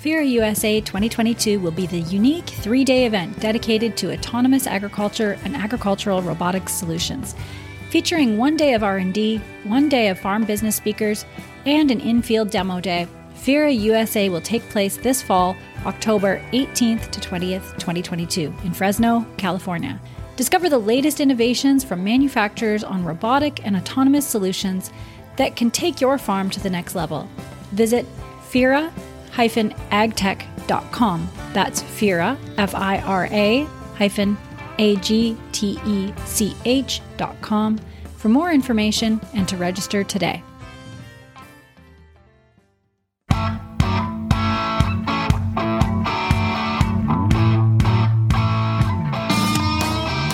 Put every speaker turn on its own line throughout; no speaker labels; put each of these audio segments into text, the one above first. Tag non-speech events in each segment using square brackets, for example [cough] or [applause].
FIRA USA 2022 will be the unique three day event dedicated to autonomous agriculture and agricultural robotics solutions. Featuring one day of R&D, one day of farm business speakers, and an in-field demo day, FIRA USA will take place this fall, October 18th to 20th, 2022, in Fresno, California. Discover the latest innovations from manufacturers on robotic and autonomous solutions that can take your farm to the next level. Visit FIRA agtech.com. That's FIRA, F I R A hyphen A G T E C H dot com for more information and to register today.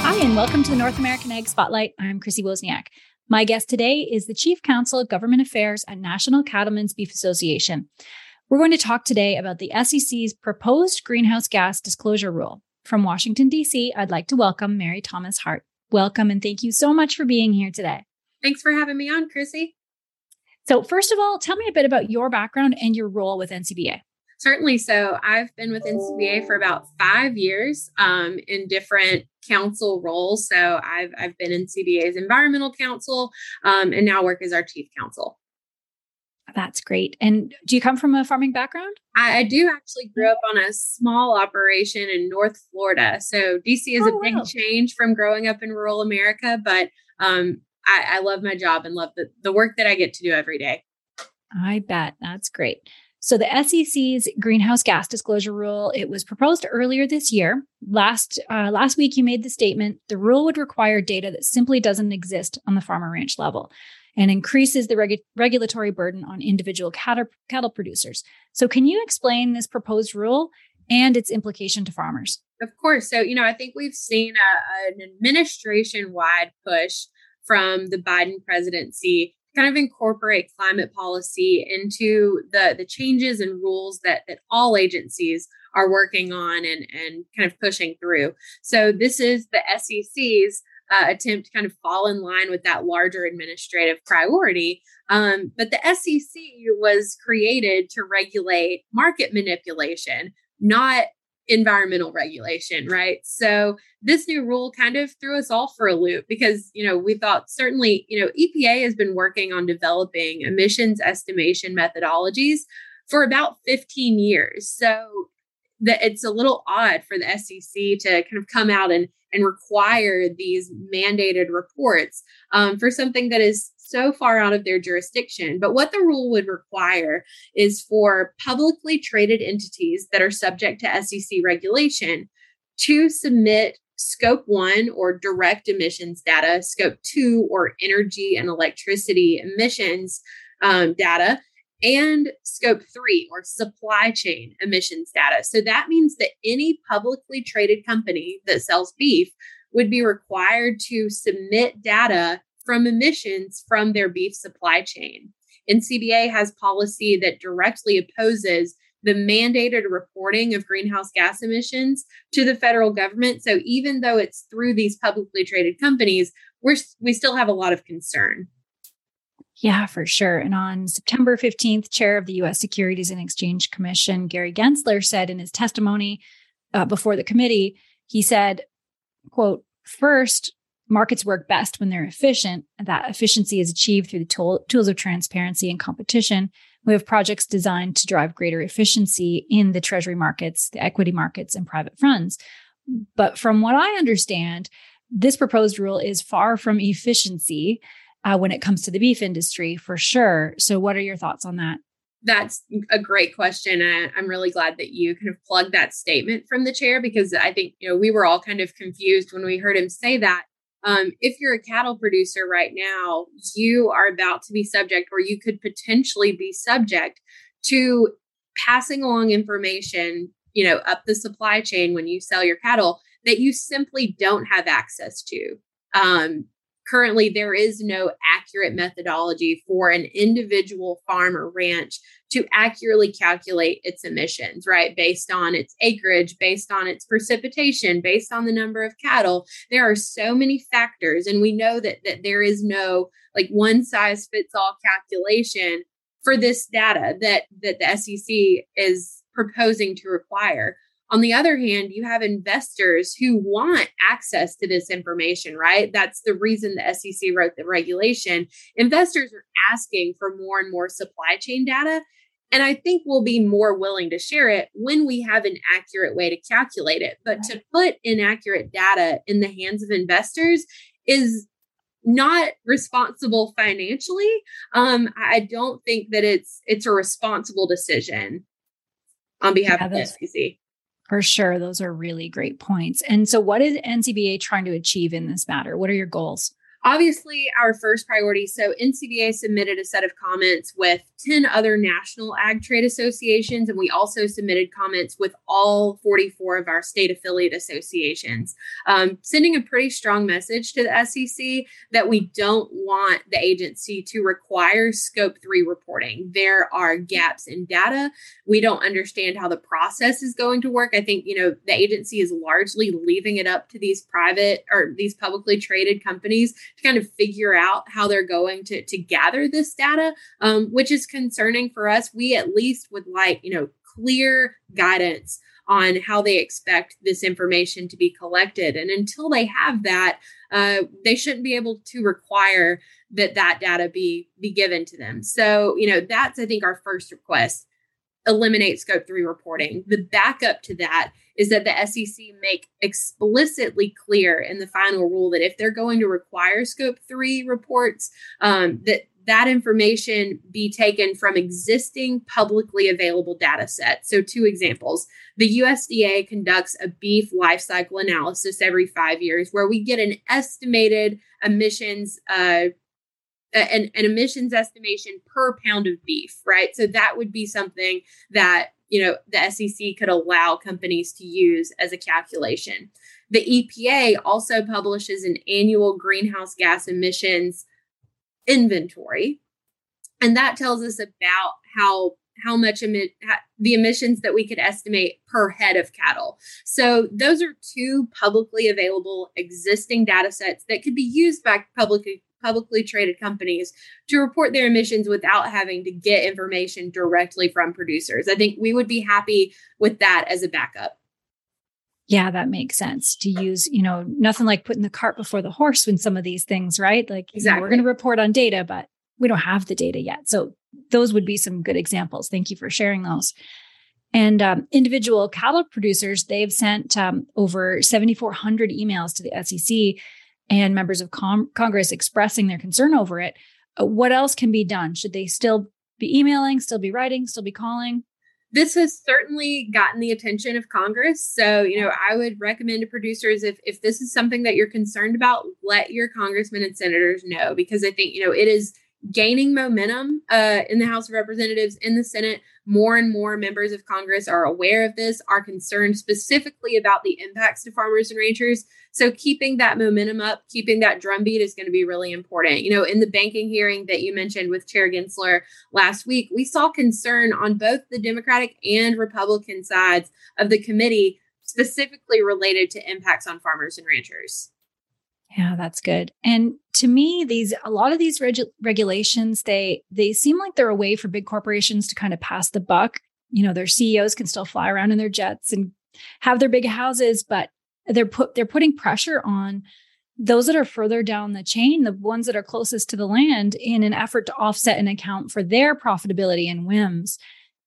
Hi, and welcome to the North American Ag Spotlight. I'm Chrissy Wozniak. My guest today is the Chief Counsel of Government Affairs at National Cattlemen's Beef Association. We're going to talk today about the SEC's proposed greenhouse gas disclosure rule. From Washington, D.C., I'd like to welcome Mary Thomas Hart. Welcome and thank you so much for being here today.
Thanks for having me on, Chrissy.
So, first of all, tell me a bit about your background and your role with NCBA.
Certainly. So, I've been with NCBA for about five years um, in different counsel roles. So, I've, I've been in CBA's environmental counsel um, and now work as our chief counsel.
That's great. And do you come from a farming background?
I, I do actually grew up on a small operation in North Florida. So DC is oh, a big wow. change from growing up in rural America, but um, I, I love my job and love the, the work that I get to do every day.
I bet. That's great. So the SEC's greenhouse gas disclosure rule, it was proposed earlier this year. Last uh, last week you made the statement the rule would require data that simply doesn't exist on the farmer ranch level and increases the regu- regulatory burden on individual cattle, cattle producers. So can you explain this proposed rule and its implication to farmers?
Of course. So, you know, I think we've seen a, an administration wide push from the Biden presidency to kind of incorporate climate policy into the the changes and rules that that all agencies are working on and and kind of pushing through. So this is the SEC's uh, attempt to kind of fall in line with that larger administrative priority. Um, but the SEC was created to regulate market manipulation, not environmental regulation, right? So this new rule kind of threw us all for a loop because, you know, we thought certainly, you know, EPA has been working on developing emissions estimation methodologies for about 15 years. So that it's a little odd for the SEC to kind of come out and and require these mandated reports um, for something that is so far out of their jurisdiction. But what the rule would require is for publicly traded entities that are subject to SEC regulation to submit scope one or direct emissions data, scope two or energy and electricity emissions um, data, and scope three or supply chain emissions data. So that means that any publicly traded company that sells beef would be required to submit data from emissions from their beef supply chain. NCBA has policy that directly opposes the mandated reporting of greenhouse gas emissions to the federal government. So even though it's through these publicly traded companies, we're we still have a lot of concern.
Yeah, for sure. And on September 15th, chair of the US Securities and Exchange Commission, Gary Gensler, said in his testimony uh, before the committee, he said, quote, first, markets work best when they're efficient. That efficiency is achieved through the tool, tools of transparency and competition. We have projects designed to drive greater efficiency in the treasury markets, the equity markets, and private funds. But from what I understand, this proposed rule is far from efficiency uh, when it comes to the beef industry for sure. So, what are your thoughts on that?
That's a great question. I, I'm really glad that you kind of plugged that statement from the chair because I think you know we were all kind of confused when we heard him say that. Um, if you're a cattle producer right now, you are about to be subject, or you could potentially be subject to passing along information, you know, up the supply chain when you sell your cattle that you simply don't have access to. Um, currently there is no accurate methodology for an individual farm or ranch to accurately calculate its emissions right based on its acreage based on its precipitation based on the number of cattle there are so many factors and we know that that there is no like one size fits all calculation for this data that that the SEC is proposing to require. On the other hand, you have investors who want access to this information, right? That's the reason the SEC wrote the regulation. Investors are asking for more and more supply chain data. And I think we'll be more willing to share it when we have an accurate way to calculate it. But to put inaccurate data in the hands of investors is not responsible financially. Um, I don't think that it's it's a responsible decision on behalf yeah, of the SEC.
For sure. Those are really great points. And so, what is NCBA trying to achieve in this matter? What are your goals?
Obviously, our first priority. So, NCBA submitted a set of comments with 10 other national ag trade associations, and we also submitted comments with all 44 of our state affiliate associations, um, sending a pretty strong message to the SEC that we don't want the agency to require scope three reporting. There are gaps in data. We don't understand how the process is going to work. I think, you know, the agency is largely leaving it up to these private or these publicly traded companies to kind of figure out how they're going to, to gather this data, um, which is concerning for us. We at least would like, you know, clear guidance on how they expect this information to be collected. And until they have that, uh, they shouldn't be able to require that that data be be given to them. So, you know, that's I think our first request eliminate scope three reporting. The backup to that is that the SEC make explicitly clear in the final rule that if they're going to require scope three reports, um, that that information be taken from existing publicly available data sets. So, two examples. The USDA conducts a beef life cycle analysis every five years where we get an estimated emissions uh, an, an emissions estimation per pound of beef, right? So that would be something that you know the SEC could allow companies to use as a calculation. The EPA also publishes an annual greenhouse gas emissions inventory, and that tells us about how how much emit the emissions that we could estimate per head of cattle. So those are two publicly available existing data sets that could be used by publicly publicly traded companies to report their emissions without having to get information directly from producers. I think we would be happy with that as a backup.
Yeah, that makes sense to use, you know, nothing like putting the cart before the horse when some of these things, right? Like, exactly. You know, we're going to report on data, but we don't have the data yet. So, those would be some good examples. Thank you for sharing those. And um, individual cattle producers, they've sent um, over 7,400 emails to the SEC and members of com- Congress expressing their concern over it. Uh, what else can be done? Should they still be emailing, still be writing, still be calling?
This has certainly gotten the attention of Congress. So, you know, I would recommend to producers if if this is something that you're concerned about, let your congressmen and senators know because I think, you know, it is gaining momentum uh, in the House of Representatives, in the Senate. More and more members of Congress are aware of this, are concerned specifically about the impacts to farmers and ranchers. So, keeping that momentum up, keeping that drumbeat is going to be really important. You know, in the banking hearing that you mentioned with Chair Gensler last week, we saw concern on both the Democratic and Republican sides of the committee, specifically related to impacts on farmers and ranchers.
Yeah, that's good. And to me, these a lot of these regu- regulations they they seem like they're a way for big corporations to kind of pass the buck. You know, their CEOs can still fly around in their jets and have their big houses, but they're put they're putting pressure on those that are further down the chain, the ones that are closest to the land, in an effort to offset and account for their profitability and whims.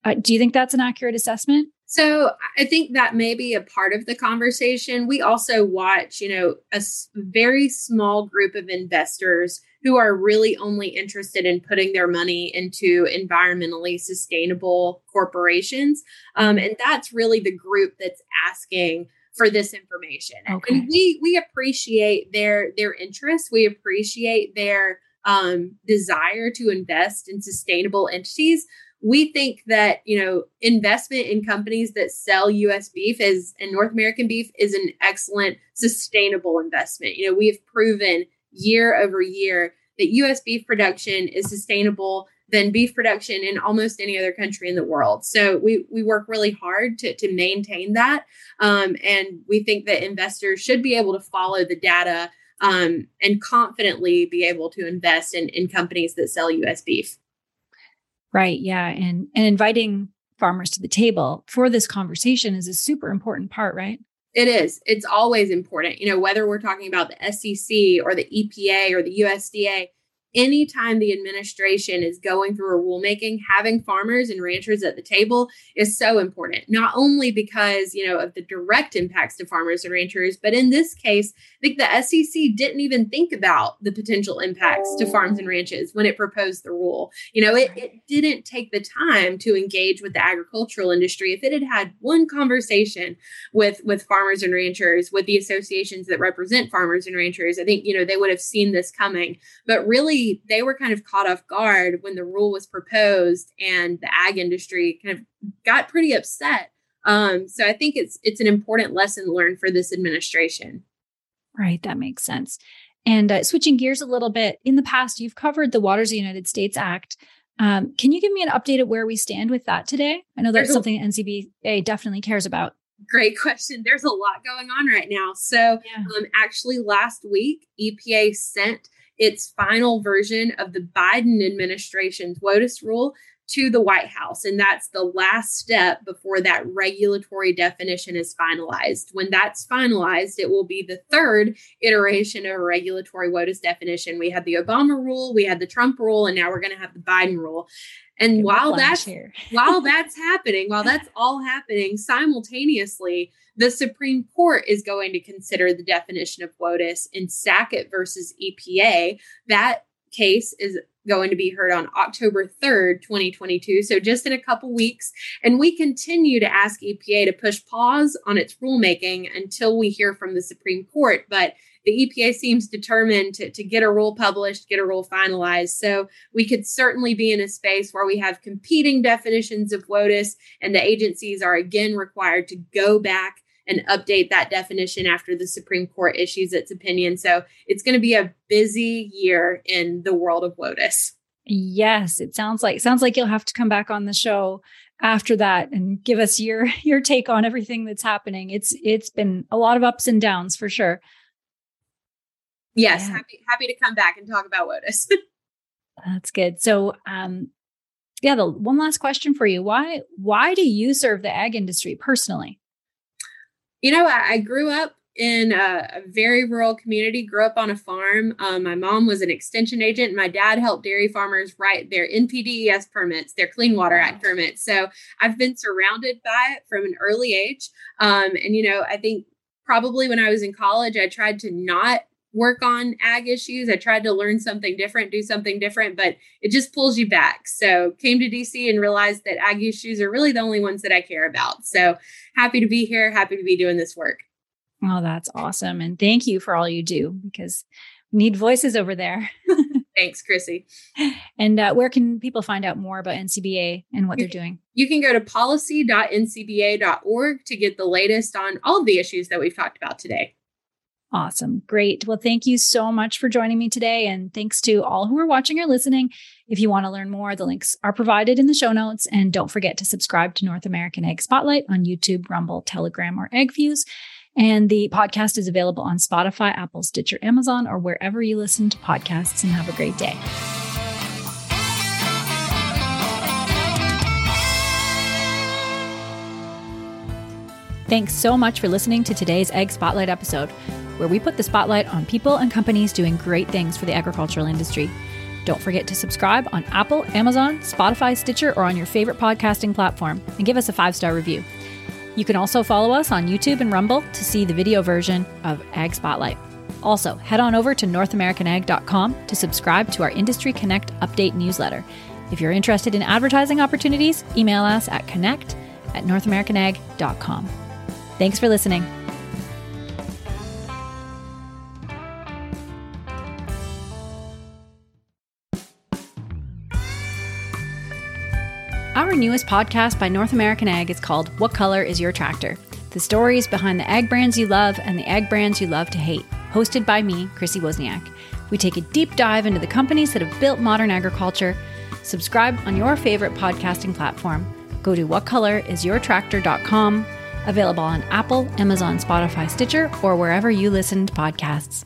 Uh, do you think that's an accurate assessment?
So I think that may be a part of the conversation. We also watch, you know, a very small group of investors who are really only interested in putting their money into environmentally sustainable corporations. Um, and that's really the group that's asking for this information. Okay. And we we appreciate their their interest. We appreciate their um, desire to invest in sustainable entities we think that you know investment in companies that sell US beef is and North American beef is an excellent sustainable investment. You know, we have proven year over year that US beef production is sustainable than beef production in almost any other country in the world. So we we work really hard to to maintain that, um, and we think that investors should be able to follow the data um, and confidently be able to invest in in companies that sell U.S. beef.
Right. Yeah. And and inviting farmers to the table for this conversation is a super important part, right?
It is. It's always important. You know, whether we're talking about the SEC or the EPA or the USDA, anytime the administration is going through a rulemaking, having farmers and ranchers at the table is so important. Not only because, you know, of the direct impacts to farmers and ranchers, but in this case, I think the SEC didn't even think about the potential impacts to farms and ranches when it proposed the rule. You know, it, it didn't take the time to engage with the agricultural industry. If it had had one conversation with with farmers and ranchers, with the associations that represent farmers and ranchers, I think, you know, they would have seen this coming. But really, they were kind of caught off guard when the rule was proposed and the ag industry kind of got pretty upset. Um, so I think it's it's an important lesson learned for this administration.
Right. That makes sense. And uh, switching gears a little bit, in the past, you've covered the Waters of the United States Act. Um, can you give me an update of where we stand with that today? I know that's something NCBA definitely cares about.
Great question. There's a lot going on right now. So, yeah. um, actually, last week, EPA sent its final version of the Biden administration's WOTUS rule to the White House. And that's the last step before that regulatory definition is finalized. When that's finalized, it will be the third iteration of a regulatory WOTUS definition. We had the Obama rule, we had the Trump rule, and now we're going to have the Biden rule. And while that's [laughs] while that's happening, while that's all happening simultaneously, the Supreme Court is going to consider the definition of WOTUS in Sackett versus EPA. That case is going to be heard on October 3rd, 2022. So just in a couple weeks. And we continue to ask EPA to push pause on its rulemaking until we hear from the Supreme Court. But the EPA seems determined to, to get a rule published, get a rule finalized. So we could certainly be in a space where we have competing definitions of WOTUS, and the agencies are again required to go back and update that definition after the Supreme Court issues its opinion. So it's going to be a busy year in the world of WOTUS.
Yes, it sounds like sounds like you'll have to come back on the show after that and give us your [laughs] your take on everything that's happening. It's it's been a lot of ups and downs for sure.
Yes, yeah. happy happy to come back and talk about WOTUS. [laughs]
that's good. So um yeah, the one last question for you. Why why do you serve the ag industry personally?
You know, I, I grew up in a, a, very rural community, grew up on a farm. Um, my mom was an extension agent, my dad helped dairy farmers write their NPDES permits, their Clean Water Act permits. So I've been surrounded by it from an early age. Um, and, you know, I think probably when I was in college, I tried to not work on ag issues. I tried to learn something different, do something different, but it just pulls you back. So came to DC and realized that ag issues are really the only ones that I care about. So happy to be here, happy to be doing this work.
Oh, that's awesome. And thank you for all you do because we need voices over there. [laughs]
Thanks, Chrissy.
And uh, where can people find out more about NCBA and what
you
they're doing?
You can go to policy.ncba.org to get the latest on all of the issues that we've talked about today.
Awesome. Great. Well, thank you so much for joining me today. And thanks to all who are watching or listening. If you want to learn more, the links are provided in the show notes. And don't forget to subscribe to North American Ag Spotlight on YouTube, Rumble, Telegram, or AgFuse. And the podcast is available on Spotify, Apple, Stitcher, Amazon, or wherever you listen to podcasts. And have a great day. Thanks so much for listening to today's Egg Spotlight episode where we put the spotlight on people and companies doing great things for the agricultural industry. Don't forget to subscribe on Apple, Amazon, Spotify, Stitcher, or on your favorite podcasting platform and give us a five star review. You can also follow us on YouTube and Rumble to see the video version of Ag Spotlight. Also, head on over to NorthAmericanAg.com to subscribe to our Industry Connect update newsletter. If you're interested in advertising opportunities, email us at connect at NorthAmericanAg.com. Thanks for listening. Our newest podcast by North American Ag is called What Color is Your Tractor? The stories behind the ag brands you love and the ag brands you love to hate. Hosted by me, Chrissy Wozniak. We take a deep dive into the companies that have built modern agriculture. Subscribe on your favorite podcasting platform. Go to whatcolorisyourtractor.com. Available on Apple, Amazon, Spotify, Stitcher, or wherever you listen to podcasts.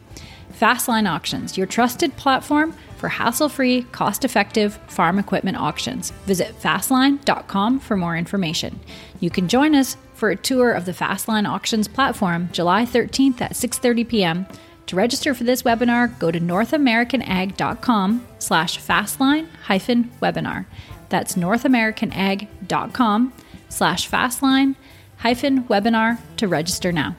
Fastline Auctions, your trusted platform for hassle free, cost effective farm equipment auctions. Visit fastline.com for more information. You can join us for a tour of the Fastline Auctions platform July 13th at 6:30 p.m. To register for this webinar, go to northamericanag.com slash fastline hyphen webinar. That's northamericanag.com slash fastline hyphen webinar to register now.